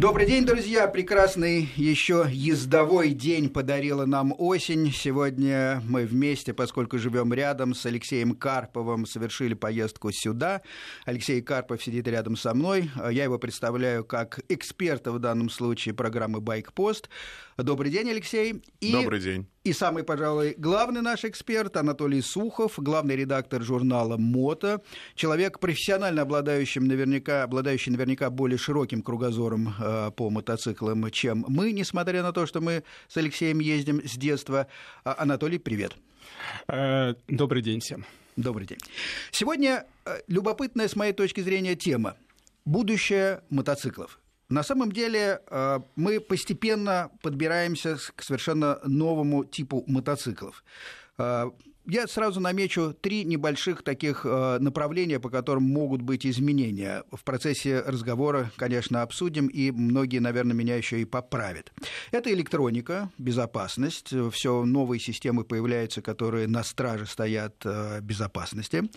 Добрый день, друзья! Прекрасный еще ездовой день подарила нам осень. Сегодня мы вместе, поскольку живем рядом с Алексеем Карповым, совершили поездку сюда. Алексей Карпов сидит рядом со мной. Я его представляю как эксперта в данном случае программы «Байкпост». Добрый день, Алексей. И, Добрый день. И самый, пожалуй, главный наш эксперт Анатолий Сухов, главный редактор журнала «Мото», человек, профессионально обладающий наверняка, обладающий наверняка более широким кругозором э, по мотоциклам, чем мы, несмотря на то, что мы с Алексеем ездим с детства. А, Анатолий, привет. Э, добрый день всем. Добрый день. Сегодня э, любопытная, с моей точки зрения, тема – будущее мотоциклов. На самом деле э, мы постепенно подбираемся к совершенно новому типу мотоциклов. Э, я сразу намечу три небольших таких э, направления, по которым могут быть изменения. В процессе разговора, конечно, обсудим, и многие, наверное, меня еще и поправят. Это электроника, безопасность. Все новые системы появляются, которые на страже стоят безопасности.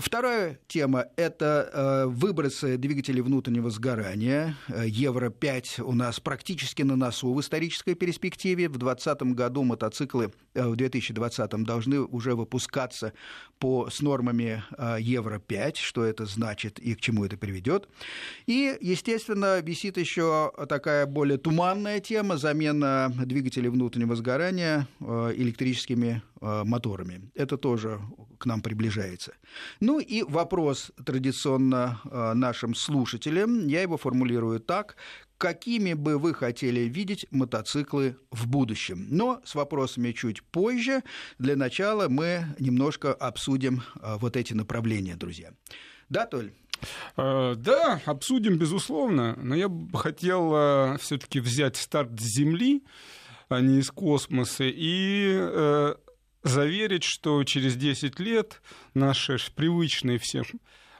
Вторая тема – это э, выбросы двигателей внутреннего сгорания. Э, Евро-5 у нас практически на носу в исторической перспективе. В 2020 году мотоциклы, э, в 2020 должны уже выпускаться по, с нормами Евро-5, что это значит и к чему это приведет. И, естественно, висит еще такая более туманная тема – замена двигателей внутреннего сгорания электрическими моторами. Это тоже к нам приближается. Ну и вопрос традиционно э, нашим слушателям, я его формулирую так, какими бы вы хотели видеть мотоциклы в будущем. Но с вопросами чуть позже. Для начала мы немножко обсудим э, вот эти направления, друзья. Да, Толь? Э, да, обсудим, безусловно, но я бы хотел все-таки взять старт с Земли, а не из космоса, и заверить, что через 10 лет наши привычные всем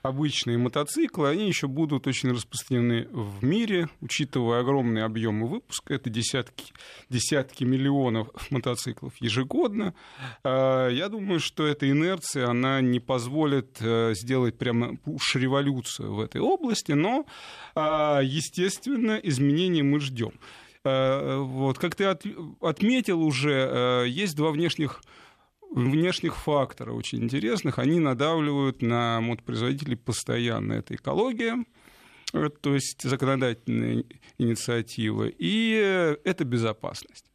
обычные мотоциклы, они еще будут очень распространены в мире, учитывая огромные объемы выпуска, это десятки, десятки миллионов мотоциклов ежегодно. А, я думаю, что эта инерция, она не позволит э, сделать прямо уж революцию в этой области, но, а, естественно, изменения мы ждем. А, вот, как ты отметил уже, э, есть два внешних внешних факторов очень интересных, они надавливают на мотопроизводителей постоянно. Это экология, э, то есть законодательная инициатива, и э, это безопасность.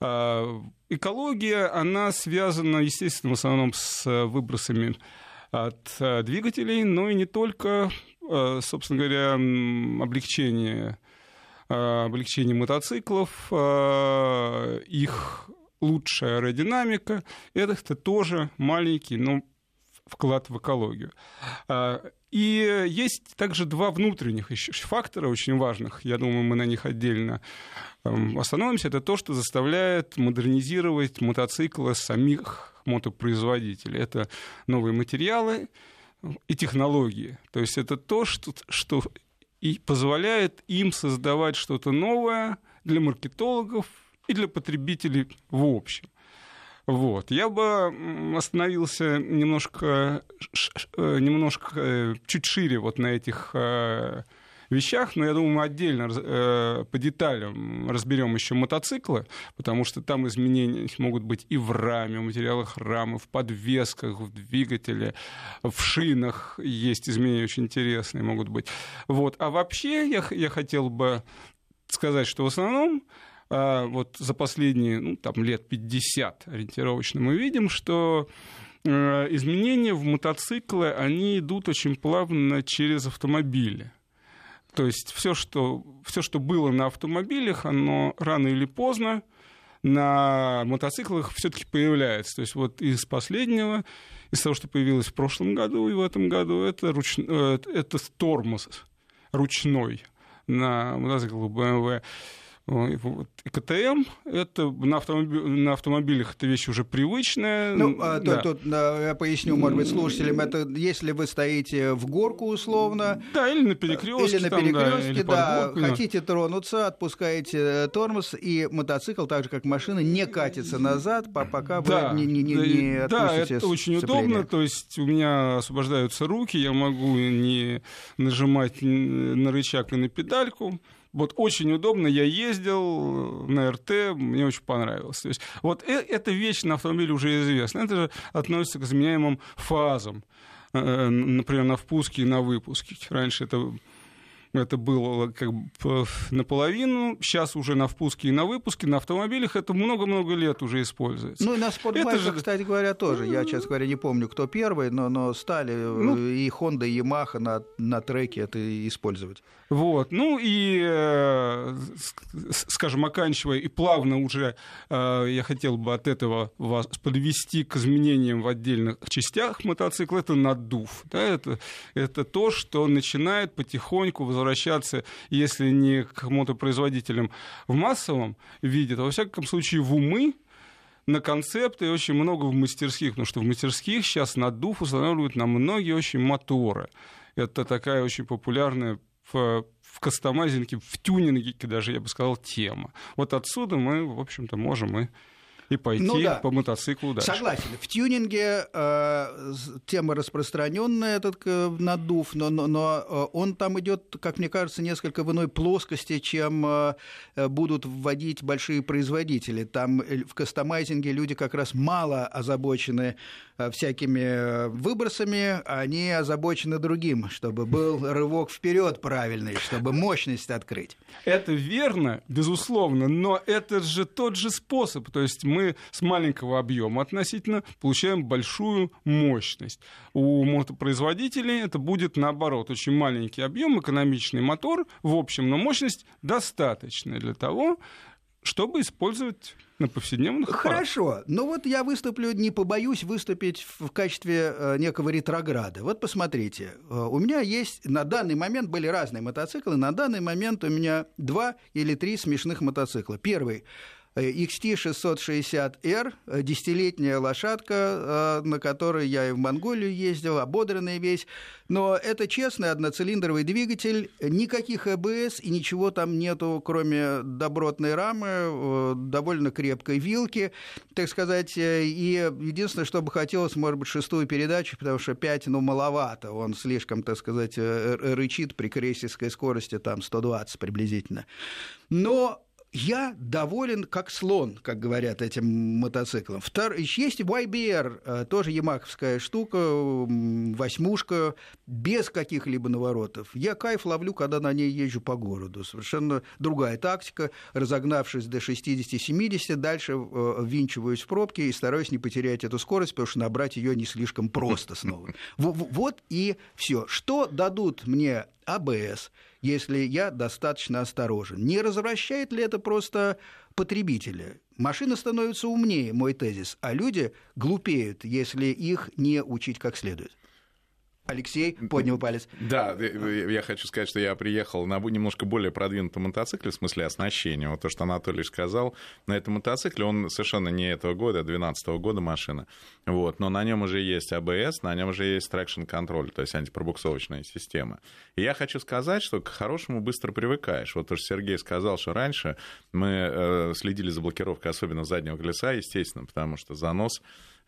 А, экология, она связана, естественно, в основном с выбросами от э, двигателей, но и не только, собственно говоря, облегчение облегчение мотоциклов, их лучшая аэродинамика, это тоже маленький, но вклад в экологию. А, и есть также два внутренних еще фактора очень важных, я думаю, мы на них отдельно эм, остановимся, это то, что заставляет модернизировать мотоциклы самих мотопроизводителей. Это новые материалы и технологии. То есть это то, что, что и позволяет им создавать что-то новое для маркетологов, и для потребителей в общем. Вот. Я бы остановился немножко, э, немножко э, чуть шире вот на этих э, вещах, но я думаю, мы отдельно по деталям разберем еще мотоциклы, потому что там изменения могут быть и в раме, в материалах рамы, в подвесках, в двигателе, в шинах есть изменения очень интересные могут быть. Вот. А вообще я, я хотел бы сказать, что в основном вот за последние ну, там, лет 50 ориентировочно мы видим, что э, изменения в мотоциклы, они идут очень плавно через автомобили. То есть все, что, все, что было на автомобилях, оно рано или поздно на мотоциклах все-таки появляется. То есть вот из последнего, из того, что появилось в прошлом году и в этом году, это, руч... это тормоз ручной на мотоциклах BMW. КТМ, это на, автомобиль, на автомобилях это вещь уже привычная. Ну, а, да. тут, тут я поясню, может быть, слушателям, это если вы стоите в горку условно. Да, или на перекрестке. Или на перекрестке, да, горку, хотите тронуться, отпускаете э, тормоз, и мотоцикл, так же как машина, не катится назад, пока да, вы не, не, не, не отпустите Да, это очень удобно, то есть у меня освобождаются руки, я могу не нажимать на рычаг и на педальку, вот очень удобно, я ездил на РТ, мне очень понравилось. То есть, вот э, эта вещь на автомобиле уже известна. Это же относится к изменяемым фазам. Э, например, на впуске и на выпуске. Раньше это это было как бы наполовину, сейчас уже на впуске и на выпуске, на автомобилях это много-много лет уже используется. Ну и на спортбайках, же... кстати говоря, тоже. Я, честно говоря, не помню, кто первый, но, но стали ну... и Honda, и Yamaha на, на треке это использовать. Вот, ну и, э, скажем, оканчивая и плавно уже, э, я хотел бы от этого вас подвести к изменениям в отдельных частях мотоцикла, это надув. Да, это, это то, что начинает потихоньку возвращаться, если не к мотопроизводителям в массовом виде, то во всяком случае в умы, на концепты и очень много в мастерских, потому что в мастерских сейчас надув устанавливают на многие очень моторы. Это такая очень популярная в, в кастомайзинге, в тюнинге даже, я бы сказал, тема. Вот отсюда мы, в общем-то, можем и и пойти ну, да. по мотоциклу дальше. Согласен. В тюнинге э, тема распространенная, этот э, надув, но, но, но э, он там идет, как мне кажется, несколько в иной плоскости, чем э, будут вводить большие производители. Там э, в кастомайзинге люди как раз мало озабочены э, всякими выбросами, они озабочены другим, чтобы был рывок вперед правильный, чтобы мощность открыть. Это верно, безусловно, но это же тот же способ. То есть мы мы с маленького объема относительно получаем большую мощность. У мотопроизводителей это будет наоборот. Очень маленький объем, экономичный мотор, в общем, но мощность достаточная для того, чтобы использовать на повседневных Хорошо, но ну вот я выступлю, не побоюсь выступить в качестве э, некого ретрограда. Вот посмотрите, э, у меня есть, на данный момент были разные мотоциклы, на данный момент у меня два или три смешных мотоцикла. Первый XT660R, десятилетняя лошадка, э, на которой я и в Монголию ездил, ободренный весь. Но это честный одноцилиндровый двигатель, никаких АБС и ничего там нету, кроме добротной рамы, э, довольно крепкой вилки, так сказать. Э, и единственное, что бы хотелось, может быть, шестую передачу, потому что 5, ну, маловато. Он слишком, так сказать, рычит при крейсерской скорости, там, 120 приблизительно. Но я доволен как слон, как говорят этим мотоциклом. Втор... Есть YBR, э, тоже ямаховская штука, восьмушка, без каких-либо наворотов. Я кайф ловлю, когда на ней езжу по городу. Совершенно другая тактика. Разогнавшись до 60-70, дальше э, ввинчиваюсь в пробки и стараюсь не потерять эту скорость, потому что набрать ее не слишком просто снова. Вот и все. Что дадут мне АБС, если я достаточно осторожен. Не развращает ли это просто потребителя? Машина становится умнее, мой тезис, а люди глупеют, если их не учить как следует. Алексей поднял палец. Да, я хочу сказать, что я приехал на немножко более продвинутом мотоцикле, в смысле оснащения. Вот то, что Анатолий сказал, на этом мотоцикле, он совершенно не этого года, а 2012 года машина. Вот, но на нем уже есть ABS, на нем уже есть traction control, то есть антипробуксовочная система. И я хочу сказать, что к хорошему быстро привыкаешь. Вот то, что Сергей сказал, что раньше мы э, следили за блокировкой, особенно заднего колеса, естественно, потому что занос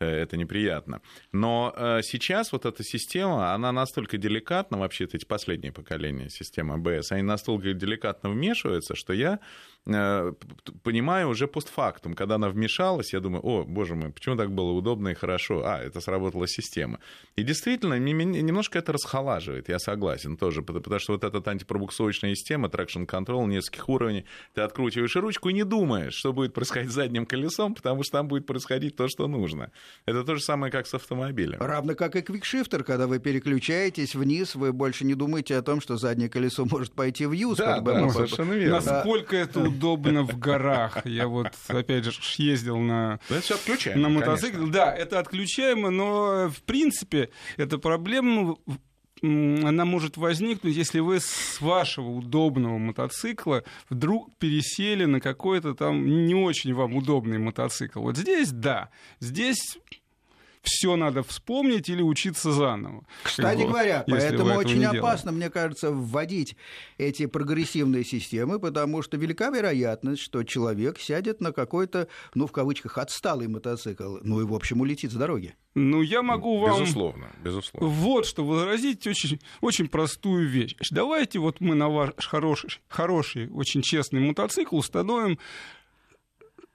это неприятно. Но э, сейчас вот эта система, она настолько деликатна, вообще эти последние поколения системы АБС, они настолько деликатно вмешиваются, что я Э, понимаю уже постфактум, когда она вмешалась, я думаю, о, боже мой, почему так было удобно и хорошо? А, это сработала система. И действительно, немножко это расхолаживает, я согласен тоже, потому что вот эта антипробуксовочная система, traction control нескольких уровней, ты откручиваешь ручку и не думаешь, что будет происходить с задним колесом, потому что там будет происходить то, что нужно. Это то же самое, как с автомобилем. Равно как и квикшифтер, когда вы переключаетесь вниз, вы больше не думаете о том, что заднее колесо может пойти в юз. Да, да, совершенно верно. Насколько это удобно в горах. Я вот, опять же, ездил на, на мотоцикле. Да, это отключаемо, но в принципе эта проблема она может возникнуть, если вы с вашего удобного мотоцикла вдруг пересели на какой-то там не очень вам удобный мотоцикл. Вот здесь да, здесь все надо вспомнить или учиться заново. Кстати говоря, поэтому очень опасно, мне кажется, вводить эти прогрессивные системы, потому что велика вероятность, что человек сядет на какой-то, ну, в кавычках, отсталый мотоцикл, ну и, в общем, улетит с дороги. Ну, я могу вам... Безусловно, безусловно. Вот что возразить очень, очень простую вещь. Давайте вот мы на ваш хороший, хороший, очень честный мотоцикл установим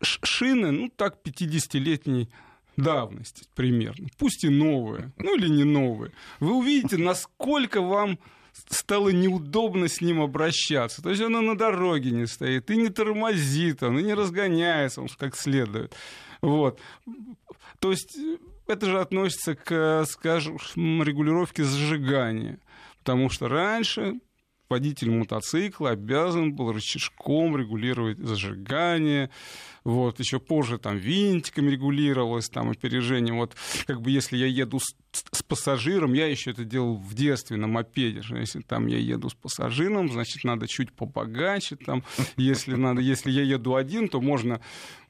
шины, ну, так, 50-летней давности примерно, пусть и новые, ну или не новые, вы увидите, насколько вам стало неудобно с ним обращаться. То есть он на дороге не стоит, и не тормозит, он и не разгоняется он как следует. Вот. То есть это же относится к, скажем, регулировке зажигания. Потому что раньше водитель мотоцикла обязан был рычажком регулировать зажигание. Вот, еще позже там винтиками регулировалось, там опережение. Вот, как бы если я еду с, с пассажиром, я еще это делал в детстве на мопеде, что если там я еду с пассажиром, значит, надо чуть побогаче, там, если надо, если я еду один, то можно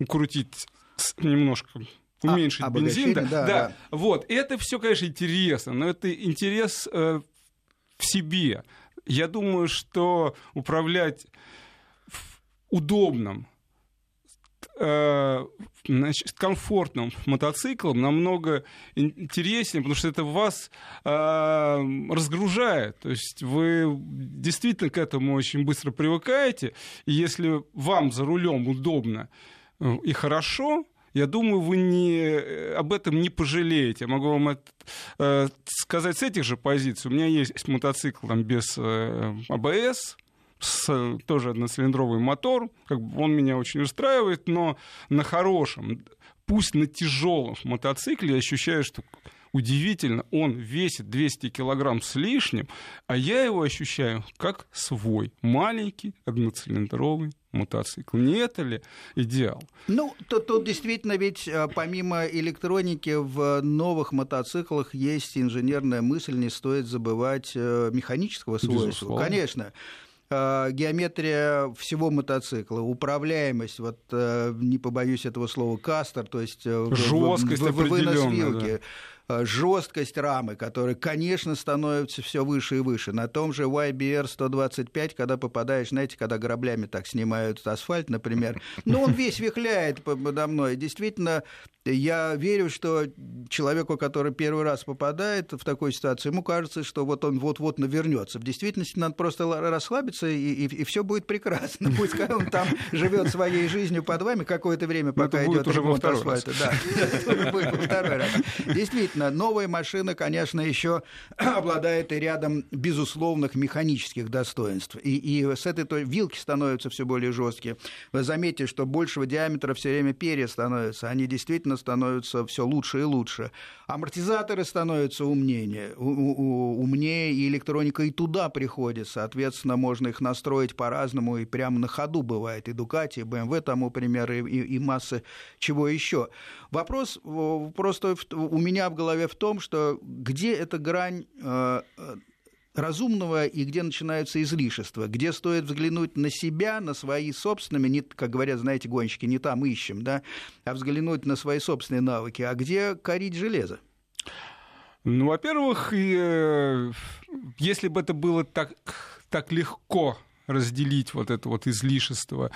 крутить немножко а, уменьшить а, бензин. Да, да, да. Вот. Это все, конечно, интересно, но это интерес э, в себе. Я думаю, что управлять удобным, э, значит, комфортным мотоциклом намного интереснее, потому что это вас э, разгружает. То есть вы действительно к этому очень быстро привыкаете. И если вам за рулем удобно э, и хорошо, я думаю, вы не, э, об этом не пожалеете. Я могу вам это, э, сказать с этих же позиций. У меня есть мотоцикл там, без э, с тоже одноцилиндровый мотор, как бы он меня очень устраивает, но на хорошем, пусть на тяжелом мотоцикле я ощущаю, что удивительно, он весит 200 килограмм с лишним, а я его ощущаю как свой маленький одноцилиндровый мотоцикл. Не это ли идеал? Ну, тут, тут действительно ведь э, помимо электроники в новых мотоциклах есть инженерная мысль, не стоит забывать э, механического свойства. Безусловно. Конечно э, геометрия всего мотоцикла, управляемость, вот не побоюсь этого слова, кастер, то есть жесткость в, в, вынос вилки. Да жесткость рамы, которая, конечно, становится все выше и выше. На том же YBR 125, когда попадаешь, знаете, когда граблями так снимают асфальт, например, ну, он весь вихляет подо мной. Действительно, я верю, что человеку, который первый раз попадает в такую ситуацию, ему кажется, что вот он вот-вот навернется. В действительности надо просто расслабиться, и, и, и все будет прекрасно. Пускай он там живет своей жизнью под вами какое-то время, пока идет ремонт асфальта. Да, это будет второй раз. Действительно, новая машина, конечно, еще обладает и рядом безусловных механических достоинств. И, и с этой то, вилки становятся все более жесткие. Вы заметите, что большего диаметра все время перья становятся. Они действительно становятся все лучше и лучше. Амортизаторы становятся умнее, умнее, и электроника и туда приходит. Соответственно, можно их настроить по-разному, и прямо на ходу бывает. И Ducati, и BMW тому пример, и, и, и масса чего еще. Вопрос просто у меня в голове в том, что где эта грань э, э, разумного и где начинаются излишества, где стоит взглянуть на себя, на свои собственные, не, как говорят, знаете, гонщики, не там ищем, да, а взглянуть на свои собственные навыки, а где корить железо? Ну, во-первых, э, если бы это было так, так легко разделить вот это вот излишество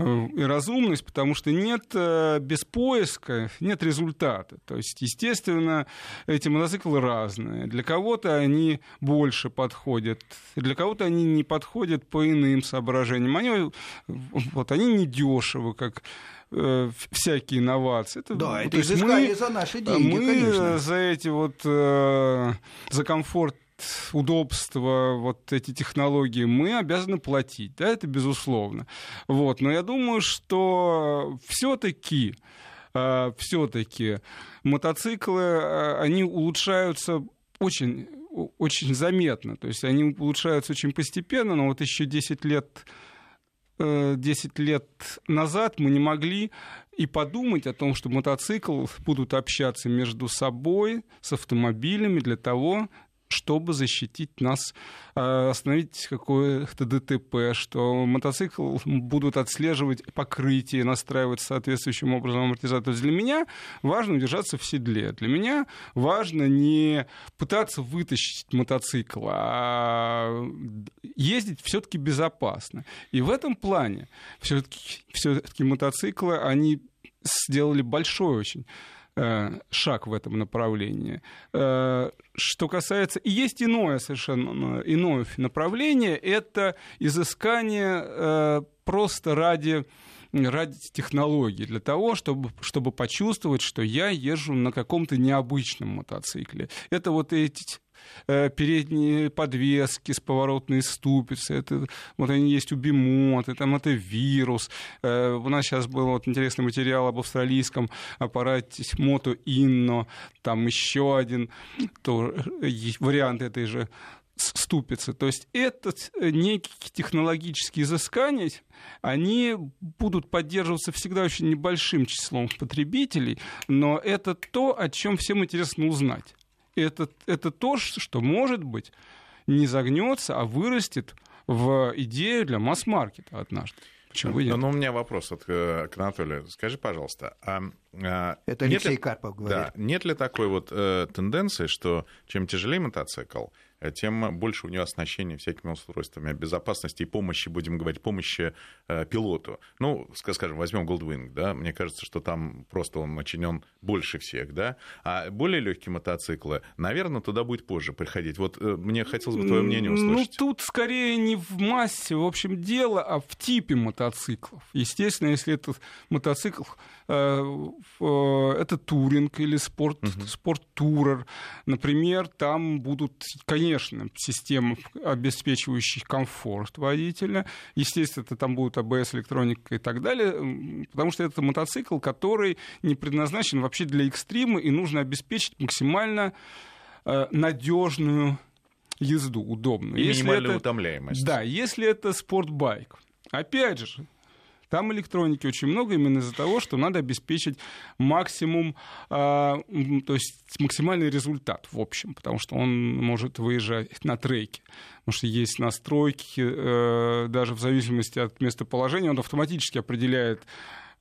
Э, и разумность, потому что нет э, без поиска, нет результата. То есть, естественно, эти мотоциклы разные. Для кого-то они больше подходят, для кого-то они не подходят по иным соображениям. Они, вот, они не дешевы, как э, всякие инновации. Это, да, это изыскали мы, за наши деньги, мы конечно. за эти вот, э, за комфорт удобства, вот эти технологии, мы обязаны платить, да, это безусловно. Вот, но я думаю, что все-таки э, все-таки мотоциклы, э, они улучшаются очень, очень заметно. То есть они улучшаются очень постепенно, но вот еще 10 лет 10 э, лет назад мы не могли и подумать о том, что мотоцикл будут общаться между собой с автомобилями для того, чтобы защитить нас, э, остановить какое-то ДТП, что мотоцикл будут отслеживать покрытие, настраивать соответствующим образом амортизатор. Для меня важно удержаться в седле. Для меня важно не пытаться вытащить мотоцикл, а ездить все-таки безопасно. И в этом плане все-таки все мотоциклы, они сделали большой очень Э, шаг в этом направлении. Э, что касается... И есть иное совершенно иное направление, это изыскание э, просто ради ради технологий, для того, чтобы, чтобы почувствовать, что я езжу на каком-то необычном мотоцикле. Это вот эти Э, передние подвески с поворотной ступицей, это, вот они есть у Бимоты, там это вирус. Э, у нас сейчас был вот интересный материал об австралийском аппарате Мото Инно, там еще один то, вариант этой же ступицы. То есть этот э, некие технологические изыскания, они будут поддерживаться всегда очень небольшим числом потребителей, но это то, о чем всем интересно узнать это, это то, что, может быть, не загнется, а вырастет в идею для масс-маркета однажды. Почему бы нет? Ну, у меня вопрос от, э, к Анатолию. Скажи, пожалуйста, а, а это Алексей ли, Карпов говорит. Да, нет ли такой вот э, тенденции, что чем тяжелее мотоцикл, тем больше у нее оснащения всякими устройствами безопасности и помощи, будем говорить, помощи э, пилоту. Ну, скажем, возьмем Goldwing, да, мне кажется, что там просто он начинен больше всех, да, а более легкие мотоциклы, наверное, туда будет позже приходить. Вот э, мне хотелось бы твое мнение ну, услышать. Ну, тут скорее не в массе, в общем, дело, а в типе мотоциклов. Естественно, если этот мотоцикл это туринг или спорт, спорт-турер, например, там будут, конечно, конечно, систем, обеспечивающих комфорт водителя. Естественно, это там будут АБС, электроника и так далее, потому что это мотоцикл, который не предназначен вообще для экстрима, и нужно обеспечить максимально э, надежную езду, удобную. И если минимальную это, утомляемость. Да, если это спортбайк. Опять же, там электроники очень много именно из-за того, что надо обеспечить максимум, э, то есть максимальный результат в общем, потому что он может выезжать на треке. Потому что есть настройки, э, даже в зависимости от местоположения, он автоматически определяет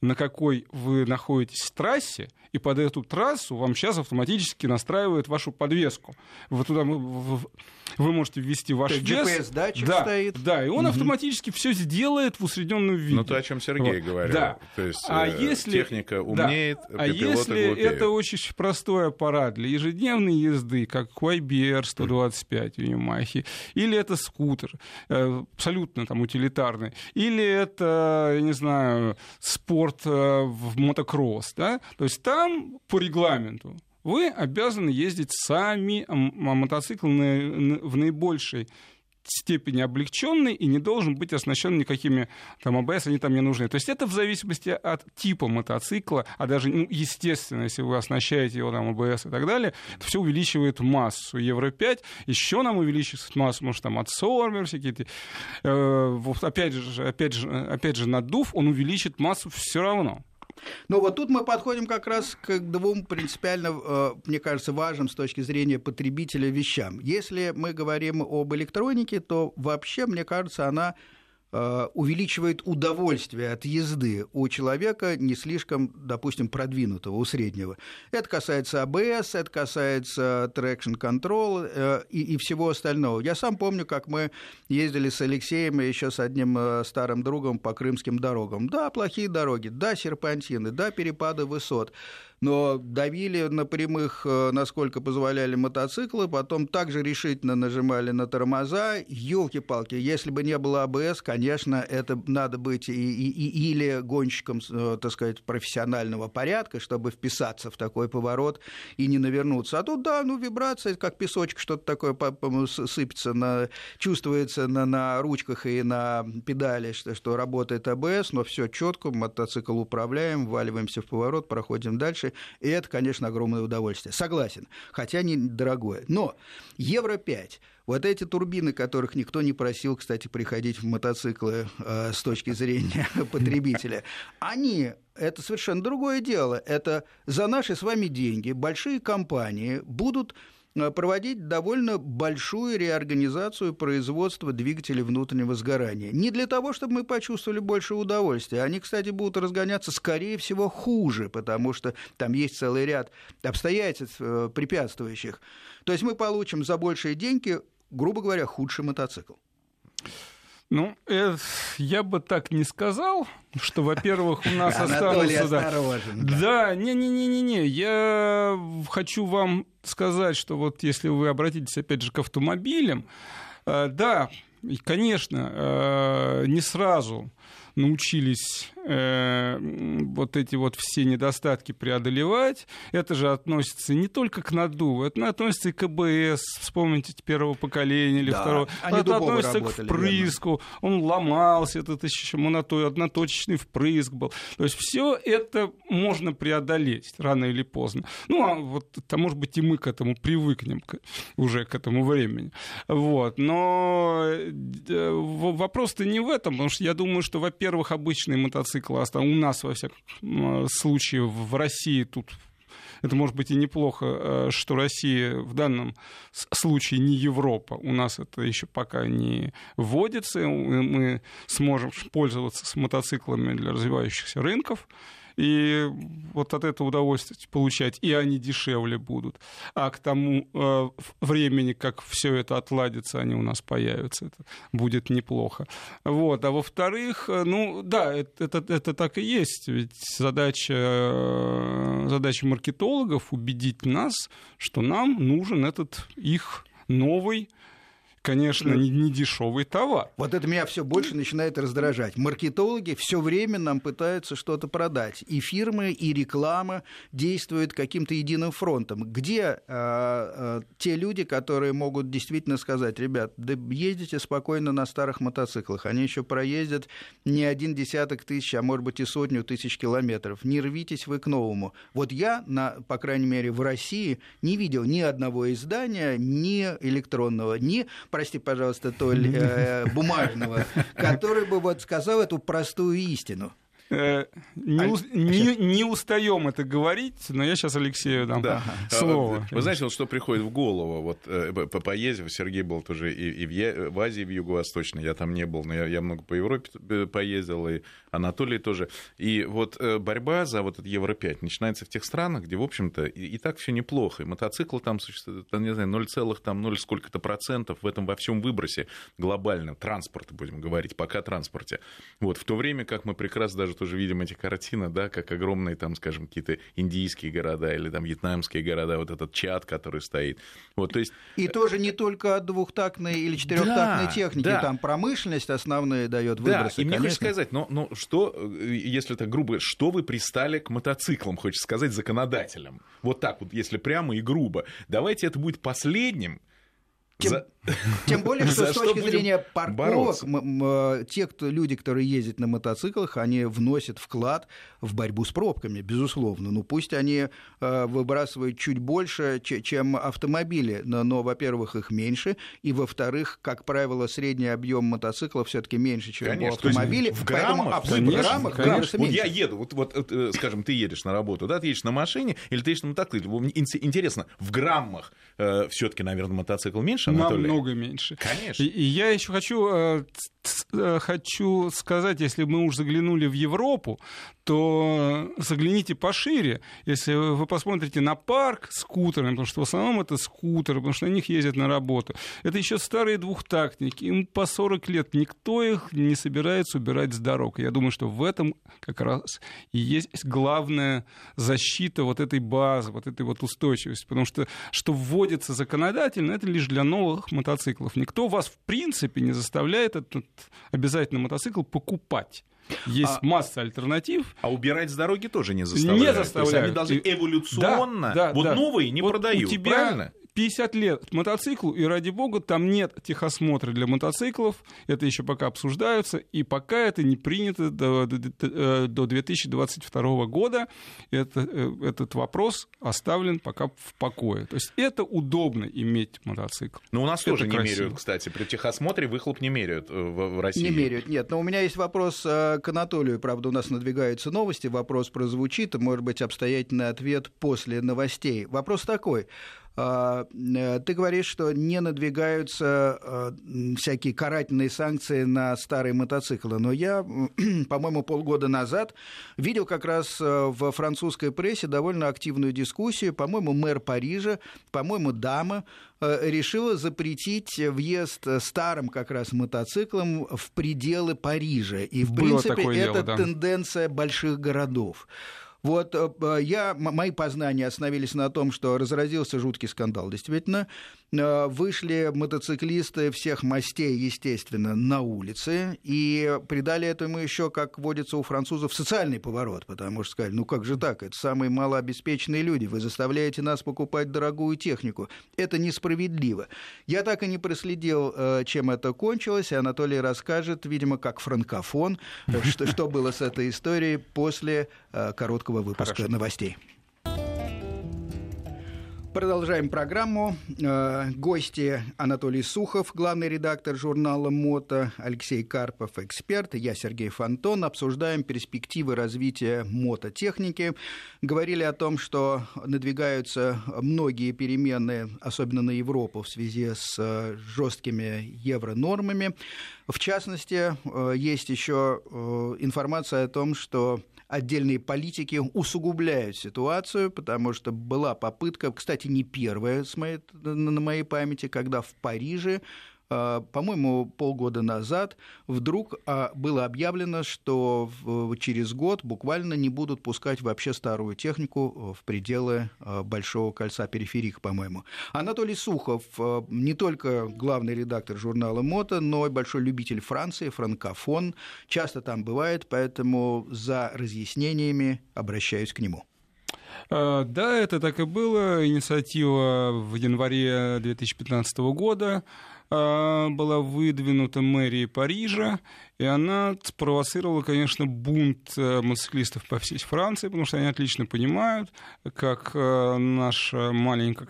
на какой вы находитесь трассе, и под эту трассу вам сейчас автоматически настраивает вашу подвеску. Вы туда вы можете ввести ваш вес. GPS-датчик да, стоит. Да, и он угу. автоматически все сделает в усредненном виде. Ну, то, о чем Сергей вот. говорил. Да. То есть а э, если, техника умнеет, да. А если глупеют. это очень простой аппарат для ежедневной езды, как YBR 125 у Yamaha, или это скутер, э, абсолютно там утилитарный, или это, я не знаю, спорт э, в мотокросс, да, то есть там по регламенту вы обязаны ездить сами, а мотоцикл в наибольшей степени облегченный и не должен быть оснащен никакими там АБС, они там не нужны. То есть это в зависимости от типа мотоцикла, а даже, ну, естественно, если вы оснащаете его там АБС и так далее, это все увеличивает массу. Евро-5 еще нам увеличивает массу, может, там от Solar всякие э, вот, опять же, опять же, опять же, надув, он увеличит массу все равно. Но вот тут мы подходим как раз к двум принципиально, э, мне кажется, важным с точки зрения потребителя вещам. Если мы говорим об электронике, то вообще, мне кажется, она увеличивает удовольствие от езды у человека не слишком, допустим, продвинутого, у среднего. Это касается АБС, это касается traction control э, и, и всего остального. Я сам помню, как мы ездили с Алексеем и еще с одним э, старым другом по крымским дорогам. Да, плохие дороги, да, серпантины, да, перепады высот но давили на прямых, э, насколько позволяли мотоциклы, потом также решительно нажимали на тормоза. Елки-палки, если бы не было АБС, конечно, это надо быть и, и, или гонщиком, э, так сказать, профессионального порядка, чтобы вписаться в такой поворот и не навернуться. А тут, да, ну, вибрация, как песочек, что-то такое сыпется, на, чувствуется на, на ручках и на педали, что, что работает АБС, но все четко, мотоцикл управляем, валиваемся в поворот, проходим дальше и это, конечно, огромное удовольствие. Согласен, хотя не дорогое. Но Евро-5, вот эти турбины, которых никто не просил, кстати, приходить в мотоциклы э, с точки зрения потребителя, они это совершенно другое дело. Это за наши с вами деньги большие компании будут проводить довольно большую реорганизацию производства двигателей внутреннего сгорания. Не для того, чтобы мы почувствовали больше удовольствия. Они, кстати, будут разгоняться, скорее всего, хуже, потому что там есть целый ряд обстоятельств, э, препятствующих. То есть мы получим за большие деньги, грубо говоря, худший мотоцикл. Ну, э, я бы так не сказал, что, во-первых, у нас останутся... Да, не-не-не-не-не. Я хочу вам сказать, что вот если вы обратитесь, опять же, к автомобилям, э, да, конечно, э, не сразу научились вот эти вот все недостатки преодолевать. Это же относится не только к надуву, это относится и к КБС, вспомните первого поколения или да, второго. это относится к впрыску, верно. он ломался, этот еще монотой, одноточечный впрыск был. То есть все это можно преодолеть рано или поздно. Ну, а вот, а может быть, и мы к этому привыкнем к, уже к этому времени. Вот. Но э, вопрос-то не в этом, потому что я думаю, что, во-первых, обычные мотоциклы Там у нас, во всяком случае, в России тут это может быть и неплохо, э, что Россия в данном случае не Европа. У нас это еще пока не вводится. Мы сможем пользоваться с мотоциклами для развивающихся рынков и вот от этого удовольствие получать, и они дешевле будут. А к тому э, времени, как все это отладится, они у нас появятся. Это будет неплохо. Вот. А во-вторых, э, ну да, это, это, это так и есть. Ведь задача, э, задача маркетологов убедить нас, что нам нужен этот их новый конечно, не, не дешевый товар. Вот это меня все больше начинает раздражать. Маркетологи все время нам пытаются что-то продать. И фирмы, и реклама действуют каким-то единым фронтом. Где э, э, те люди, которые могут действительно сказать, ребят, да ездите спокойно на старых мотоциклах, они еще проездят не один десяток тысяч, а может быть и сотню тысяч километров. Не рвитесь вы к новому. Вот я, на, по крайней мере, в России не видел ни одного издания, ни электронного, ни прости, пожалуйста, Толь, э, бумажного, который бы вот сказал эту простую истину. Э, не, а, не, не устаем это говорить, но я сейчас Алексею дам да. слово. Вы знаете, вот что приходит в голову, вот э, по поездив, Сергей был тоже и, и в, в Азии, в Юго-Восточной, я там не был, но я, я много по Европе э, поездил, и Анатолий тоже. И вот борьба за вот этот Евро-5 начинается в тех странах, где, в общем-то, и, и так все неплохо. И мотоцикл там существует, там, не знаю, 0, там 0 сколько-то процентов в этом во всем выбросе глобальном, транспорта, будем говорить, пока транспорте. Вот, в то время как мы прекрасно даже тоже видим эти картины, да, как огромные там, скажем, какие-то индийские города или там вьетнамские города, вот этот чат, который стоит. Вот, то есть... И тоже не только от двухтактной или четырехтактной да, техники, да. там промышленность основная дает выбросы. Да, и мне хочется сказать, ну, ну что, если это грубо, что вы пристали к мотоциклам, хочется сказать, законодателям? Вот так вот, если прямо и грубо. Давайте это будет последним, тем, За... тем более, что с точки зрения парковок, э, те кто, люди, которые ездят на мотоциклах, они вносят вклад в борьбу с пробками, безусловно. Ну, пусть они э, выбрасывают чуть больше, чем автомобили, но, но во-первых, их меньше, и, во-вторых, как правило, средний объем мотоцикла все таки меньше, чем конечно, у автомобиля. В граммах? Конечно, в граммах, конечно. конечно вот я еду, вот, вот, э, скажем, ты едешь на работу, да, ты едешь на машине или ты едешь на мотоцикле. Интересно, в граммах все таки наверное, мотоцикл меньше, Анатолий? Намного меньше. Конечно. И, и я еще хочу, э, хочу сказать, если мы уж заглянули в Европу, то загляните пошире. Если вы посмотрите на парк скутерами, потому что в основном это скутеры, потому что на них ездят на работу. Это еще старые двухтактники, им по 40 лет. Никто их не собирается убирать с дорог. Я думаю, что в этом как раз и есть главная защита вот этой базы, вот этой вот устойчивости. Потому что что вводится законодательно, это лишь для новых мотоциклов. Никто вас в принципе не заставляет этот обязательно мотоцикл покупать. Есть а, масса альтернатив. А убирать с дороги тоже не заставляют. Не заставляют. То есть они должны эволюционно, да, да, вот да. новые не вот продают, у тебя, правильно? 50 лет мотоциклу, и ради бога, там нет техосмотра для мотоциклов, это еще пока обсуждаются, и пока это не принято до, до, до 2022 года, это, э, этот вопрос оставлен пока в покое. То есть это удобно иметь мотоцикл. Но у нас это тоже красиво. не меряют, кстати, при техосмотре выхлоп не меряют э, в, в России. Не меряют, нет. Но у меня есть вопрос э, к Анатолию, правда, у нас надвигаются новости, вопрос прозвучит, может быть, обстоятельный ответ после новостей. Вопрос такой. А, э, ты говоришь, что не надвигаются э, всякие карательные санкции на старые мотоциклы, но я, по-моему, полгода назад видел как раз э, в французской прессе довольно активную дискуссию. По-моему, мэр Парижа, по-моему, дама решила запретить въезд старым как раз мотоциклам в пределы Парижа. И, в Было принципе, это дело, да. тенденция больших городов. Вот э, я, мои познания остановились на том, что разразился жуткий скандал. Действительно, э, вышли мотоциклисты всех мастей, естественно, на улице и придали этому еще, как водится у французов, социальный поворот, потому что сказали, ну как же так, это самые малообеспеченные люди, вы заставляете нас покупать дорогую технику. Это несправедливо. Я так и не проследил, э, чем это кончилось, и Анатолий расскажет, видимо, как франкофон, что было с этой историей после короткого короткого выпуска Хорошо. новостей. Продолжаем программу. Э, гости Анатолий Сухов, главный редактор журнала «Мото», Алексей Карпов, эксперт, я Сергей Фонтон. Обсуждаем перспективы развития мототехники. Говорили о том, что надвигаются многие перемены, особенно на Европу, в связи с э, жесткими евронормами. В частности, э, есть еще информация о том, что отдельные политики усугубляют ситуацию, потому что была попытка, кстати, не первая с моей, на моей памяти, когда в Париже а, по-моему, полгода назад вдруг а, было объявлено, что через год буквально не будут пускать вообще старую технику в пределы а, Большого кольца периферик, по-моему. Анатолий Сухов не только главный редактор журнала «Мото», но и большой любитель Франции, франкофон, часто там бывает, поэтому за разъяснениями обращаюсь к нему. Да, это так и было. Инициатива в январе 2015 года а, была выдвинута мэрией Парижа, и она спровоцировала, конечно, бунт э, мотоциклистов по всей Франции, потому что они отлично понимают, как э, наша маленькая,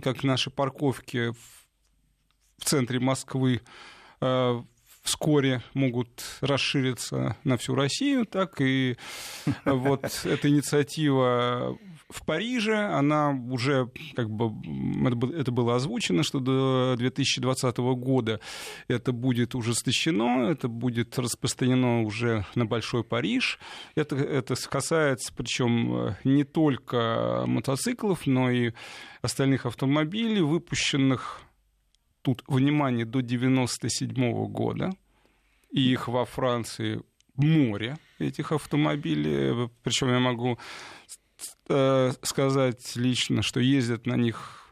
как наши парковки в центре Москвы э, вскоре могут расшириться на всю Россию, так и вот эта инициатива в Париже она уже, как бы, это было озвучено, что до 2020 года это будет ужесточено, это будет распространено уже на Большой Париж. Это, это касается, причем не только мотоциклов, но и остальных автомобилей, выпущенных тут, внимание, до 1997 года. И их во Франции море этих автомобилей. Причем я могу Э, сказать лично, что ездят на них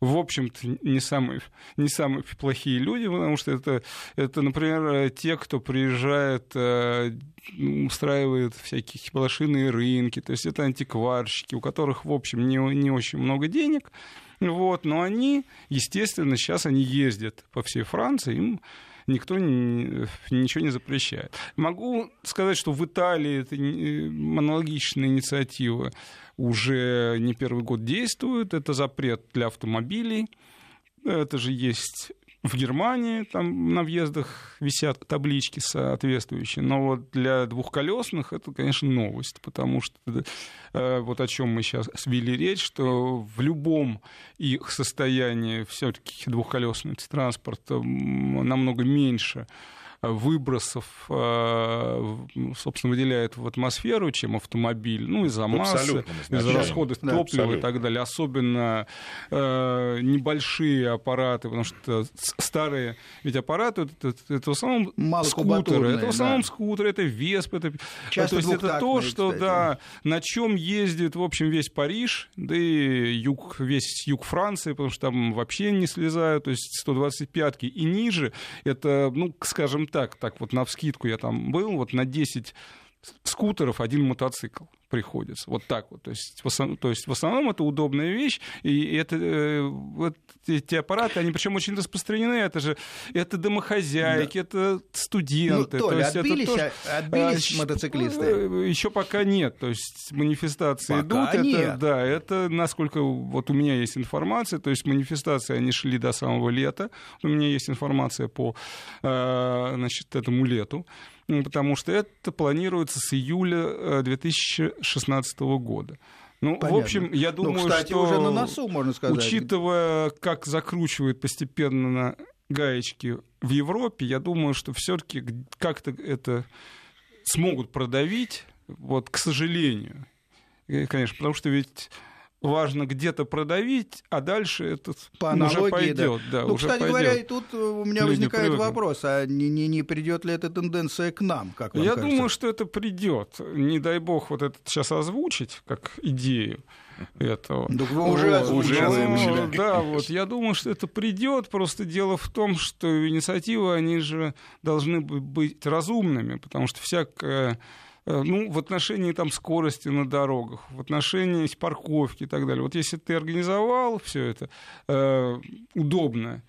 в общем-то, не самые, не самые плохие люди, потому что это, это, например, те, кто приезжает, э, устраивает всякие блошиные рынки, то есть это антикварщики, у которых, в общем, не, не очень много денег, вот, но они, естественно, сейчас они ездят по всей Франции, им никто не, ничего не запрещает. Могу сказать, что в Италии это аналогичная инициатива уже не первый год действует. Это запрет для автомобилей. Это же есть в Германии там на въездах висят таблички соответствующие, но вот для двухколесных это, конечно, новость, потому что э, вот о чем мы сейчас свели речь, что в любом их состоянии все-таки двухколесный транспорт намного меньше выбросов, э, собственно, выделяет в атмосферу, чем автомобиль, ну, из-за массы, из-за расхода да, топлива абсолютно. и так далее. Особенно э, небольшие аппараты, потому что старые ведь аппараты, это, это в основном скутеры, это в основном да. скутеры, это Весп, это, Часто то есть это то, что, кстати. да, на чем ездит, в общем, весь Париж, да и юг, весь юг Франции, потому что там вообще не слезают, то есть 125-ки и ниже, это, ну, скажем так, так вот на вскидку я там был, вот на 10 скутеров один мотоцикл приходится. Вот так вот. То есть, в основном, то есть в основном это удобная вещь, и это, э, вот эти аппараты, они причем очень распространены. Это же это домохозяйки, да. это студенты. Ну, то есть отбились, это тоже, отбились а, мотоциклисты? Э, Еще пока нет. То есть манифестации пока идут. Нет. Это, да, это насколько вот у меня есть информация. То есть манифестации они шли до самого лета. У меня есть информация по э, значит, этому лету потому что это планируется с июля 2016 э, года. Ну, Понятно. в общем, я ну, думаю, ну, кстати, что... уже на носу, можно сказать. Учитывая, как закручивают постепенно на гаечки в Европе, я думаю, что все-таки как-то это смогут продавить, вот, к сожалению. И, конечно, потому что ведь важно где-то продавить, а дальше этот По аналогии, уже пойдет. Да. Да, ну, уже кстати пойдет. говоря, и тут у меня Люди возникает привыкнут. вопрос, а не, не, не придет ли эта тенденция к нам, как вам Я кажется? думаю, что это придет. Не дай бог вот это сейчас озвучить как идею этого. Да вы уже озвучили. Ну, да, вот я думаю, что это придет. Просто дело в том, что инициативы, они же должны быть разумными, потому что всякое Э, ну, в отношении там, скорости на дорогах, в отношении парковки и так далее. Вот если ты организовал все это э, удобно,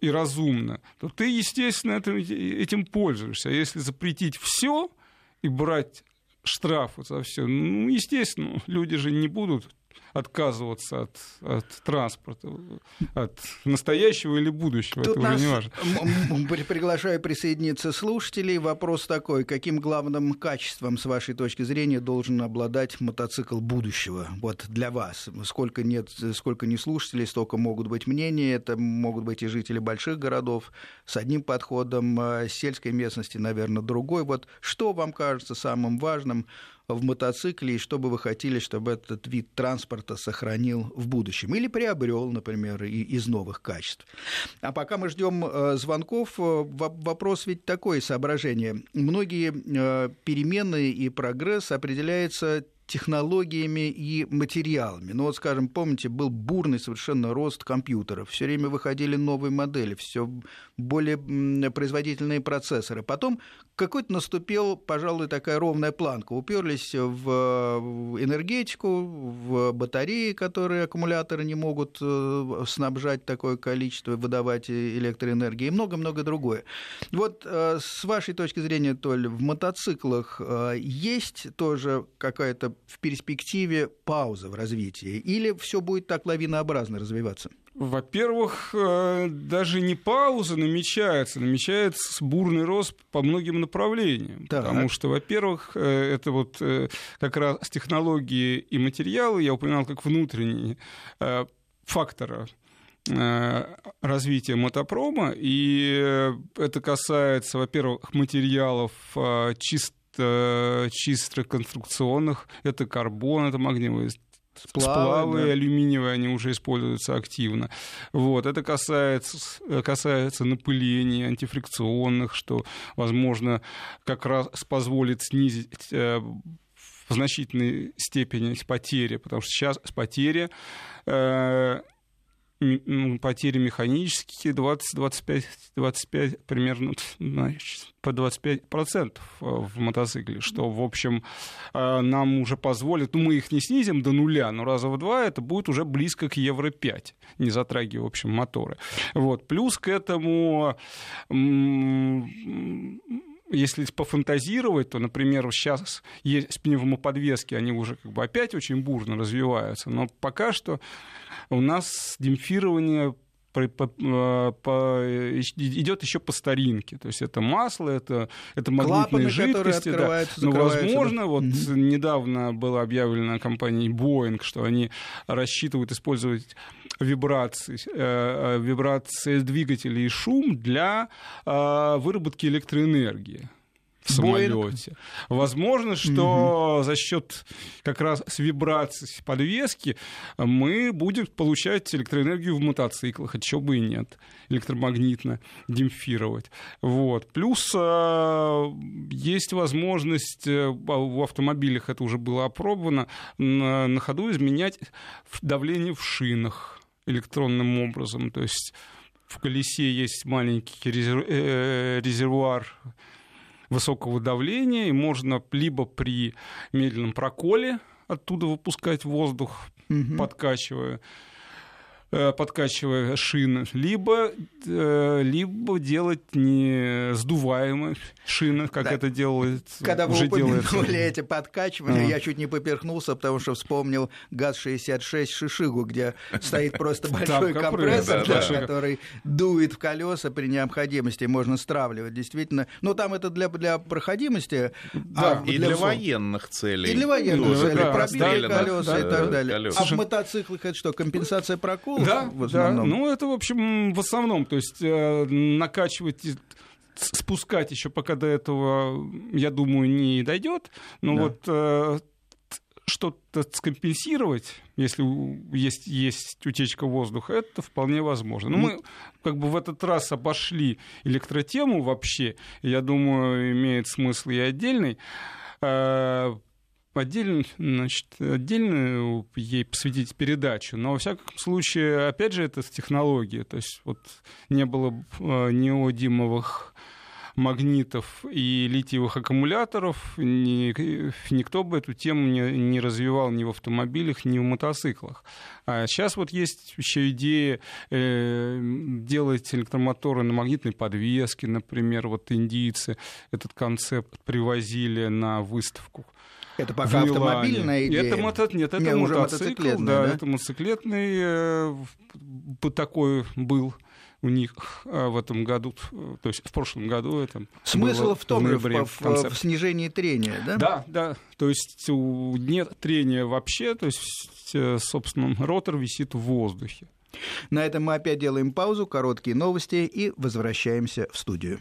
и разумно, то ты, естественно, этим, этим пользуешься. А если запретить все и брать штрафы за все, ну, естественно, люди же не будут отказываться от, от транспорта, от настоящего или будущего, Тут это уже не важно. Приглашаю присоединиться слушателей. Вопрос такой, каким главным качеством, с вашей точки зрения, должен обладать мотоцикл будущего? Вот для вас. Сколько нет, сколько не слушателей, столько могут быть мнения. Это могут быть и жители больших городов с одним подходом, а сельской местности, наверное, другой. Вот что вам кажется самым важным в мотоцикле, и что бы вы хотели, чтобы этот вид транспорта сохранил в будущем или приобрел, например, из новых качеств. А пока мы ждем э, звонков, э, вопрос ведь такое соображение. Многие э, перемены и прогресс определяются технологиями и материалами. Ну вот, скажем, помните, был бурный совершенно рост компьютеров, все время выходили новые модели, все более производительные процессоры. Потом какой-то наступил, пожалуй, такая ровная планка. Уперлись в энергетику, в батареи, которые аккумуляторы не могут э, снабжать такое количество, выдавать электроэнергии и много-много другое. Вот э, с вашей точки зрения, Толь, в мотоциклах э, есть тоже какая-то в перспективе пауза в развитии? Или все будет так лавинообразно развиваться? Во-первых, э, даже не пауза намечается, намечается бурный рост по многим направлениям. Так. Потому что, во-первых, э, это вот э, как раз технологии и материалы, я упоминал как внутренние факторы развития мотопрома, и это касается, во-первых, материалов чисто чисто конструкционных, это карбон, это магниевые сплавы, сплавы да. алюминиевые, они уже используются активно. Вот. Это касается, касается напыления антифрикционных, что, возможно, как раз позволит снизить э, в значительной степени потери, потому что сейчас потери э, потери механические 20-25 25, примерно значит, по 25% э, в мотоцикле, что, в общем, э, нам уже позволит, ну, мы их не снизим до нуля, но раза в два это будет уже близко к Евро-5, не затрагивая, в общем, моторы. Вот. Плюс к этому если пофантазировать, то, например, сейчас есть пневмоподвески, они уже как бы опять очень бурно развиваются, но пока что у нас демпфирование по, по, по, идет еще по старинке. То есть это масло, это, это магнитные Клапаны, жидкости. Да. Но, возможно, да. вот mm недавно было объявлено компанией Boeing, что они рассчитывают использовать вибрации, э, э, вибрации двигателей и шум для э, выработки электроэнергии самолете. Возможно, что угу. за счет как раз с вибраций подвески мы будем получать электроэнергию в мотоциклах, а чего бы и нет, электромагнитно демпфировать. Вот. Плюс э, есть возможность, э, в автомобилях это уже было опробовано, на, ходу изменять давление в шинах электронным образом. То есть в колесе есть маленький э, резервуар высокого давления, и можно либо при медленном проколе оттуда выпускать воздух, угу. подкачивая, подкачивая шины, либо, э, либо делать не сдуваемые шины, как да. это делает Когда уже вы упомянули эти подкачивания, а. я чуть не поперхнулся, потому что вспомнил ГАЗ-66 Шишигу, где стоит просто большой компрессор, который дует в колеса при необходимости, можно стравливать, действительно. Но там это для, для проходимости. А и для, военных целей. И для военных ну, целей, да, пробили колеса и так далее. А в мотоциклах это что, компенсация прокола? Да, в основном. Да, ну это, в общем, в основном, то есть э, накачивать спускать еще пока до этого, я думаю, не дойдет. Но да. вот э, что-то скомпенсировать, если есть, есть утечка воздуха, это вполне возможно. Но мы как бы в этот раз обошли электротему вообще, я думаю, имеет смысл и отдельный. Э, отдельно, значит, отдельно ей посвятить передачу. Но, во всяком случае, опять же, это технология. То есть вот не было э, неодимовых магнитов и литиевых аккумуляторов, ни, никто бы эту тему не, не развивал ни в автомобилях, ни в мотоциклах. А сейчас вот есть еще идея э, делать электромоторы на магнитной подвеске, например, вот индийцы этот концепт привозили на выставку. Это пока автомобильная идея? Это мото... Нет, это Нет, мотоцикл, да, да, это мотоциклетный э, такой был у них э, в этом году, то есть в прошлом году это Смысл в том, в, ноябре, в, в, в снижении трения, да? Да, да, то есть нет трения вообще, то есть, э, собственно, ротор висит в воздухе. На этом мы опять делаем паузу, короткие новости и возвращаемся в студию.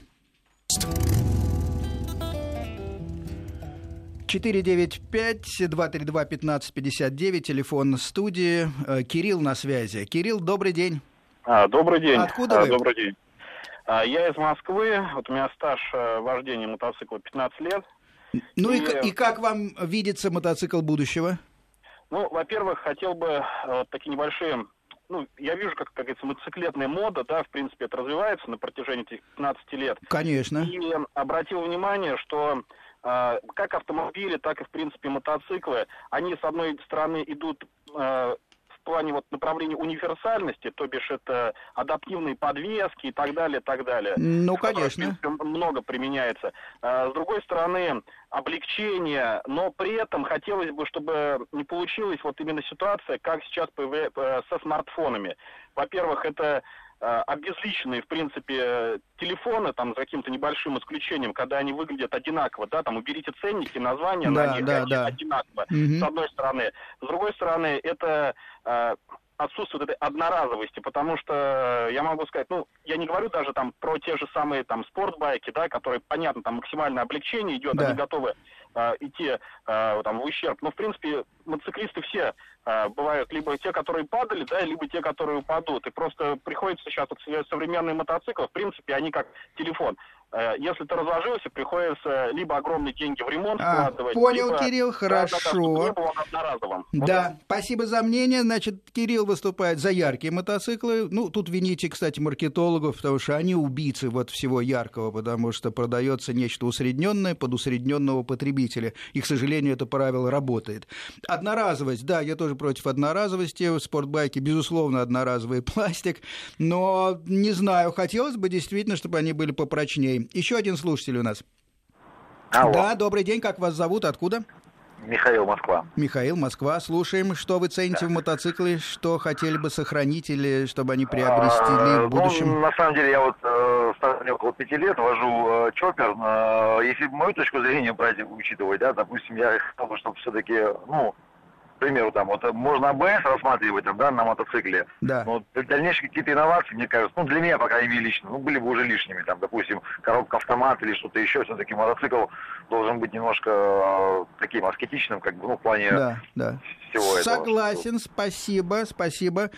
495-232-1559, телефон студии. Э, Кирилл на связи. Кирилл, добрый день. А, добрый день. Откуда а, вы? Добрый день. А, я из Москвы. Вот у меня стаж э, вождения мотоцикла 15 лет. Ну и, и, и как вам видится мотоцикл будущего? Ну, во-первых, хотел бы э, вот такие небольшие ну, я вижу, как, как говорится, мотоциклетная мода, да, в принципе, это развивается на протяжении этих 15 лет. Конечно. И обратил внимание, что как автомобили, так и, в принципе, мотоциклы, они, с одной стороны, идут э, в плане вот направления универсальности, то бишь это адаптивные подвески и так далее, так далее. Ну, конечно. Которое, принципе, много применяется. Э, с другой стороны, облегчение, но при этом хотелось бы, чтобы не получилась вот именно ситуация, как сейчас э, со смартфонами. Во-первых, это обезличенные, в принципе, телефоны, там, за каким-то небольшим исключением, когда они выглядят одинаково, да, там, уберите ценники, названия да, на них, да, да. одинаково, угу. с одной стороны. С другой стороны, это э, отсутствует этой одноразовости, потому что я могу сказать, ну, я не говорю даже там про те же самые там спортбайки, да, которые, понятно, там максимальное облегчение идет, да. они готовы э, идти э, там в ущерб. Но, в принципе, мотоциклисты все э, бывают либо те, которые падали, да, либо те, которые упадут. И просто приходится сейчас вот современные мотоциклы, в принципе, они как телефон. Э, если ты разложился, приходится либо огромные деньги в ремонт а, вкладывать. Понял, либо, Кирилл, хорошо. Да, да, спасибо за мнение. Значит, Кирилл выступает за яркие мотоциклы. Ну, тут вините, кстати, маркетологов, потому что они убийцы вот всего яркого, потому что продается нечто усредненное под усредненного потребителя. И, к сожалению, это правило работает. Одноразовость, да, я тоже против одноразовости. Спортбайки, безусловно, одноразовый пластик. Но не знаю, хотелось бы действительно, чтобы они были попрочнее. Еще один слушатель у нас. Алло. Да, добрый день, как вас зовут, откуда? Михаил, Москва. Михаил, Москва. Слушаем, что вы цените да. в мотоцикле, что хотели бы сохранить или чтобы они приобрести а, в будущем? Ну, на самом деле, я вот э, около пяти лет вожу э, чоппер. Э, если мою точку зрения брать, учитывать, да, допустим, я хотел бы, чтобы все-таки, ну, к примеру, там, вот можно АБС рассматривать там, да, на мотоцикле. Да. Но дальнейшие какие-то инновации, мне кажется, ну, для меня, по крайней мере, лично, ну, были бы уже лишними. Там, допустим, коробка автомат или что-то еще. Все-таки мотоцикл должен быть немножко э, таким аскетичным, как бы, ну, в плане да, да. всего этого. Согласен, спасибо, спасибо.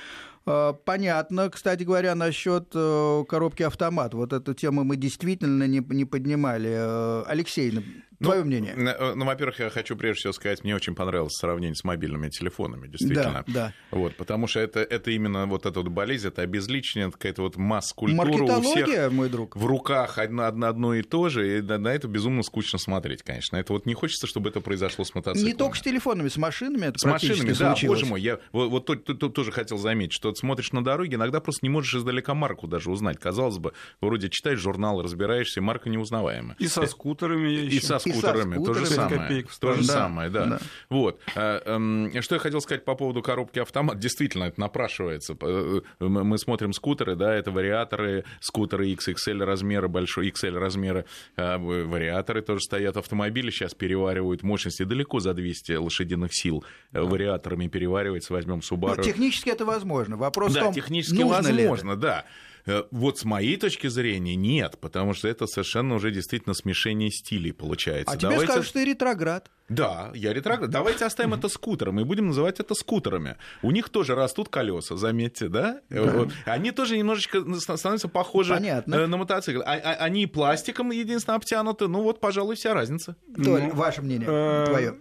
Э, понятно. Кстати говоря, насчет э, коробки автомат. Вот эту тему мы действительно не, не поднимали. Э, Алексей, Твое мнение? Ну, ну, во-первых, я хочу прежде всего сказать, мне очень понравилось сравнение с мобильными телефонами, действительно. Да, да. Вот, потому что это, это именно вот эта вот болезнь, это обезличение, какая-то вот масс-культура у всех мой друг. в руках одно, одно, одно и то же, и на, на это безумно скучно смотреть, конечно. Это вот не хочется, чтобы это произошло с мотоциклами. Не только с телефонами, с машинами это С машинами, да, случилось. боже мой, я вот, вот тут, тут- тут тоже хотел заметить, что ты смотришь на дороге, иногда просто не можешь издалека марку даже узнать. Казалось бы, вроде читаешь журнал, разбираешься, марка неузнаваемая. И со скутерами я И еще. со скутерами, то же скутерами. самое. Копеек То же Да, самое, да. да. Вот. А, эм, Что я хотел сказать по поводу коробки автомат. Действительно, это напрашивается. Э, Мы смотрим скутеры, да, это вариаторы, скутеры XXL размера, большой XL размера, а, в- вариаторы тоже стоят. Автомобили сейчас переваривают мощности далеко за 200 лошадиных сил. Э, Вариаторами переваривается, возьмем Ну, Subaru. технически это возможно. Вопрос в Да, том, технически нужно ли это. возможно, да. Э, Вот с моей точки зрения нет, потому что это совершенно уже действительно смешение стилей получается. А тебе Давайте- скажут, что ты ретроград. Да, я ретроград. Давайте оставим это скутером и будем называть это скутерами. У них тоже растут колеса, заметьте, да? Вот. Они тоже немножечко становятся похожи Понятно. э, на мотоцикл. А- а- Они пластиком единственно обтянуты. Ну вот, пожалуй, вся разница. Толь, Ну, ваше мнение, э, твое.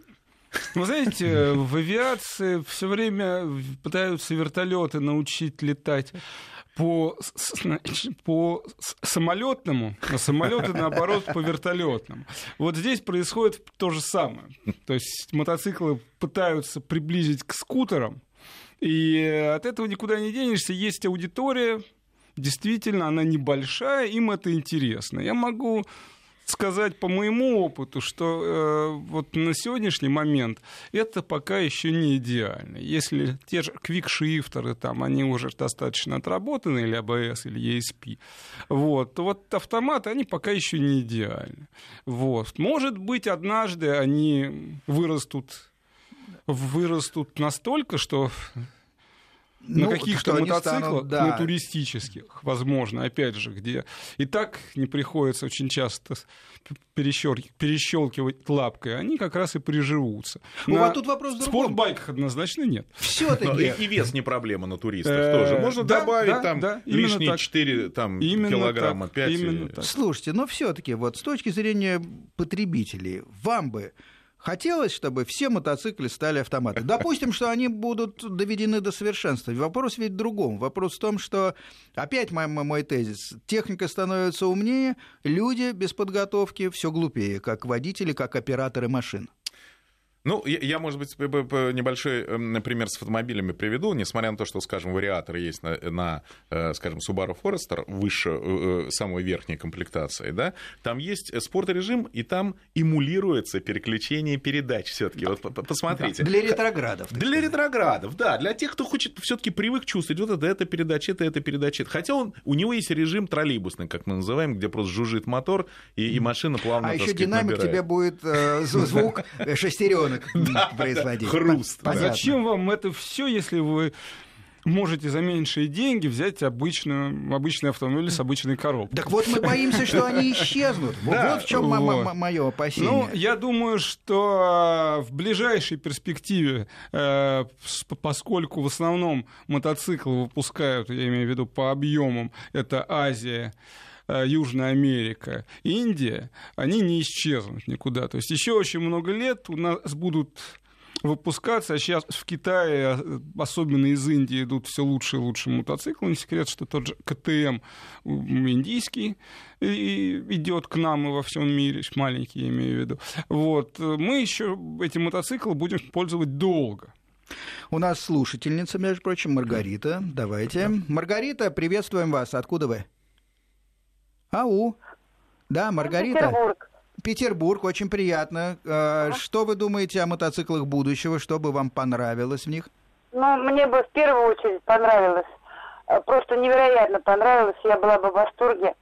Вы знаете, в авиации все время пытаются вертолеты научить летать по, по самолетному, а самолеты, наоборот, по вертолетному. Вот здесь происходит то же самое. То есть мотоциклы пытаются приблизить к скутерам, и от этого никуда не денешься. Есть аудитория, действительно, она небольшая, им это интересно. Я могу сказать по моему опыту, что э, вот на сегодняшний момент это пока еще не идеально. Если те же квикшифтеры, там, они уже достаточно отработаны, или ABS, или ESP, вот, то вот автоматы, они пока еще не идеальны. Вот. Может быть, однажды они вырастут вырастут настолько, что на Ну, каких-то что они мотоциклах, станут, да. на туристических, возможно, опять же, где и так не приходится очень часто перещелк- перещелкивать лапкой, они как раз и приживутся. Ну, на а тут вопрос в спортбайках однозначно нет. Но Все-таки и, и вес не проблема на туристах Э, тоже. Можно да, добавить да, там да, лишние так. 4 там, Именно килограмма, так, 5. именно так. Слушайте, но все-таки вот с точки зрения потребителей, вам бы хотелось, чтобы все мотоциклы стали автоматами. Допустим, что они будут доведены до совершенства. Вопрос ведь в другом. Вопрос в том, что, опять мой, мой тезис, техника становится умнее, люди без подготовки все глупее, как водители, как операторы машин. Ну, я, я, может быть, небольшой эм, например, с автомобилями приведу, несмотря на то, что, скажем, вариаторы есть на, на, э, скажем, Subaru Forester выше э, э, самой верхней комплектации, да, там есть спортрежим, и там эмулируется переключение передач все-таки. Вот по- по- посмотрите. Для ретроградов. Для сказать. ретроградов, да, для тех, кто хочет все-таки привык чувствовать вот это, это передача, это, это передача. Хотя он, у него есть режим троллейбусный, как мы называем, где просто жужжит мотор, и, и машина плавно, А еще сказать, динамик набирает. тебе будет э, зв- звук шестеренок производить. хруст. А зачем вам это все, если вы можете за меньшие деньги взять обычную, обычный автомобиль с обычной коробкой? Так вот мы боимся, что они исчезнут. Вот- Да, вот в чем вот. мое опасение. Ну, я думаю, что э, в ближайшей перспективе, с- поскольку в основном мотоциклы выпускают, я имею в виду по объемам, это Азия, Южная Америка, Индия, они не исчезнут никуда. То есть еще очень много лет у нас будут выпускаться. А сейчас в Китае, э, особенно из Индии, идут все лучше и лучше мотоциклы. Не секрет, что тот же КТМ индийский и- идет к нам и во всем мире, маленький я имею в виду. Вот. э, Мы еще эти мотоциклы будем пользовать долго. У нас слушательница, между прочим, Маргарита. Давайте. Маргарита, приветствуем вас. Откуда вы? Ау. Да, Маргарита. Петербург. Петербург, очень приятно. Э, Что вы думаете о мотоциклах будущего? Что бы вам понравилось в них? Ну, мне бы в первую очередь понравилось, э, просто невероятно понравилось, я была бы в восторге.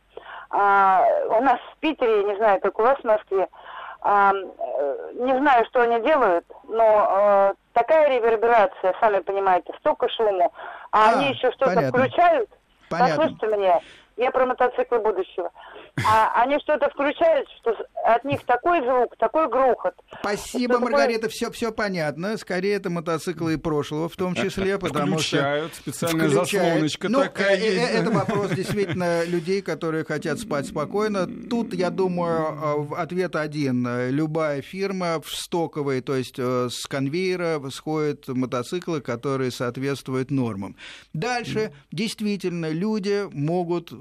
А, у нас в Питере, не знаю, как у вас в Москве, а, э, не знаю, что они делают, но э, такая реверберация, сами понимаете, столько шуму, а, А, они еще что-то включают. Понятно. Послушайте меня, я про мотоциклы будущего. А они что-то включают, что от них такой звук, такой грохот. Спасибо, Что такое? Маргарита, все, все понятно. Скорее, это мотоциклы и прошлого в том числе, потому что... Включают, специальная Включают. заслоночка Ну, такая э, э, есть. Это вопрос действительно людей, которые хотят спать спокойно. Тут, я думаю, э, ответ один. Любая фирма в стоковой, то есть э, с конвейера сходят мотоциклы, которые соответствуют нормам. Дальше, действительно, люди могут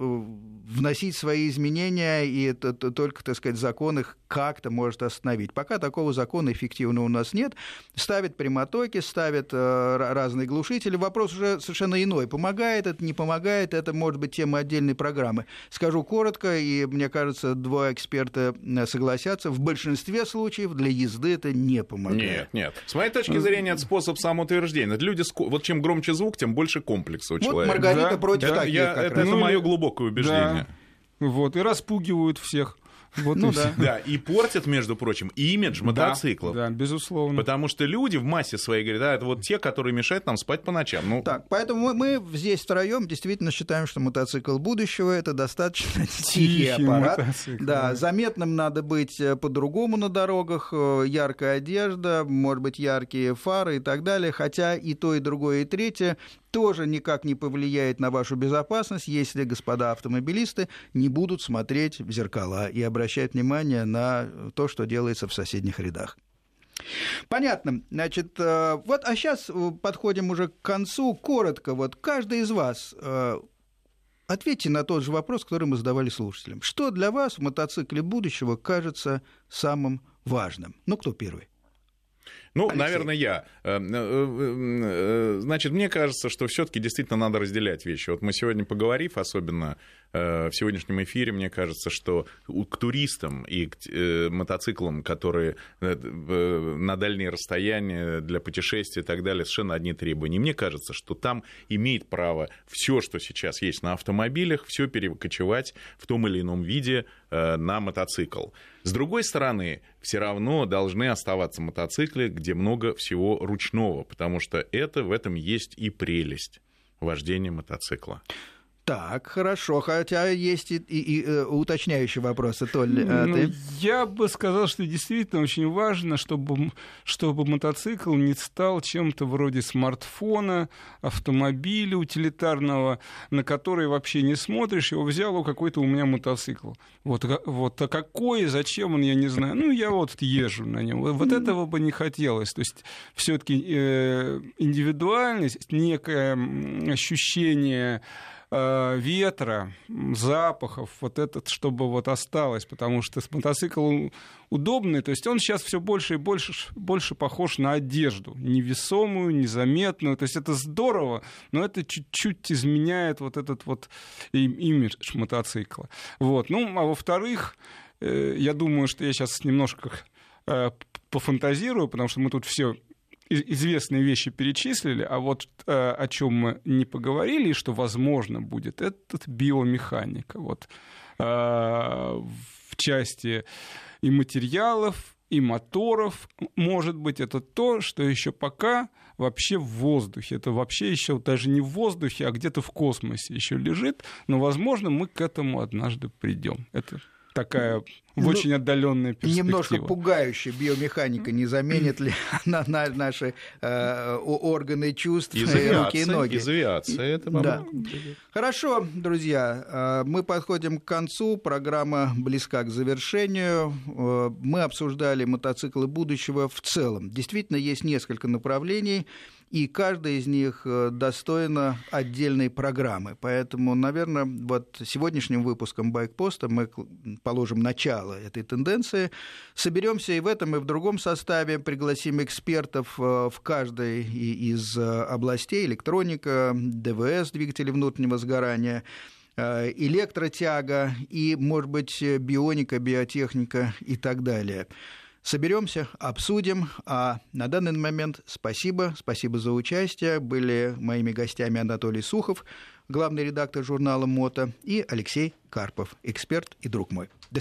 вносить свои изменения, и это только, так сказать, закон их как-то может остановить. Пока такого закона эффективного у нас нет. Ставят прямотоки, ставят э, ра- разные глушители. Вопрос уже совершенно иной. Помогает это, не помогает, это может быть тема отдельной программы. Скажу коротко, и мне кажется, два эксперта э, согласятся, в большинстве случаев для езды это не помогает. Нет, нет. С моей точки зрения, это способ самоутверждения. Люди, ско- вот чем громче звук, тем больше комплекса у Вот человека. Маргарита Да, против да, таких Я- как это это Ну, мое или- глубокое убеждение. Да. Вот, и распугивают всех. Вот Ну и да. Да, и портят, между прочим, имидж мотоциклов. Да, да, безусловно. Потому что люди в массе своей говорят, да, это вот те, которые мешают нам спать по ночам. Ну, Так, поэтому мы, мы здесь втроем действительно считаем, что мотоцикл будущего это достаточно тихий, Тихий аппарат. мотоцикл, да, да. заметным надо быть э, по-другому на дорогах, э, яркая одежда, может быть, яркие фары и так далее. Хотя и то, и другое, и третье тоже никак не повлияет на вашу безопасность, если господа автомобилисты не будут смотреть в зеркала и обращать внимание на то, что делается в соседних рядах. Понятно. Значит, э, вот, а сейчас подходим уже к концу. Коротко, вот каждый из вас э, ответьте на тот же вопрос, который мы задавали слушателям. Что для вас в мотоцикле будущего кажется самым важным? Ну, кто первый? Ну, Алексей. наверное, я. Э, э, э, Значит, мне кажется, что все-таки действительно надо разделять вещи. Вот мы сегодня поговорив, особенно в сегодняшнем эфире, мне кажется, что к туристам и к мотоциклам, которые на дальние расстояния для путешествий и так далее, совершенно одни требования. И мне кажется, что там имеет право все, что сейчас есть на автомобилях, все перекочевать в том или ином виде на мотоцикл. С другой стороны, все равно должны оставаться мотоциклы, где много всего ручного, потому что это в этом есть и прелесть вождения мотоцикла. Так, хорошо, хотя есть и, и- и, э, уточняющие вопросы, Толь, а Ну, ты? Я бы сказал, что действительно очень важно, чтобы, чтобы мотоцикл не стал чем-то вроде смартфона, автомобиля утилитарного, на который вообще не смотришь, его взял, о, какой-то у меня мотоцикл. Вот, вот, а какой, зачем он, я не знаю. Ну, я вот езжу на нем. Вот, этого бы не хотелось. То есть все-таки индивидуальность, некое ощущение э, ветра, м, запахов, вот этот, чтобы вот осталось, потому что с- мотоцикл удобный, то есть он сейчас все больше и больше, больше похож на одежду, невесомую, незаметную, то есть это здорово, но это чуть-чуть изменяет вот этот вот имидж мотоцикла. Вот. Ну, а во-вторых, э, я думаю, что я сейчас немножко э, пофантазирую, потому что мы тут все известные вещи перечислили, а вот э, о чем мы не поговорили, и что возможно будет, это биомеханика. Вот, э, в части и материалов, и моторов, может быть, это то, что еще пока вообще в воздухе. Это вообще еще даже не в воздухе, а где-то в космосе еще лежит. Но, возможно, мы к этому однажды придем. Это такая в Ну, очень отдаленная перспектива. Немножко пугающая биомеханика не заменит ли она на наши э, органы чувств, Из руки и ноги? из авиации это Да. Хорошо, друзья, э, мы подходим к концу. Программа близка к завершению. Э, Мы обсуждали мотоциклы будущего в целом. Действительно, есть несколько направлений, и каждая из них э, достойна отдельной программы. Поэтому, наверное, вот сегодняшним выпуском «Байкпоста» мы положим начало этой тенденции. Соберемся и в этом, и в другом составе, пригласим экспертов э, в каждой из э, областей, электроника, ДВС, двигатели внутреннего сгорания, электротяга и, может быть, бионика, биотехника и так далее. Соберемся, обсудим. А на данный момент спасибо. Спасибо за участие. Были моими гостями Анатолий Сухов, главный редактор журнала «Мото», и Алексей Карпов, эксперт и друг мой.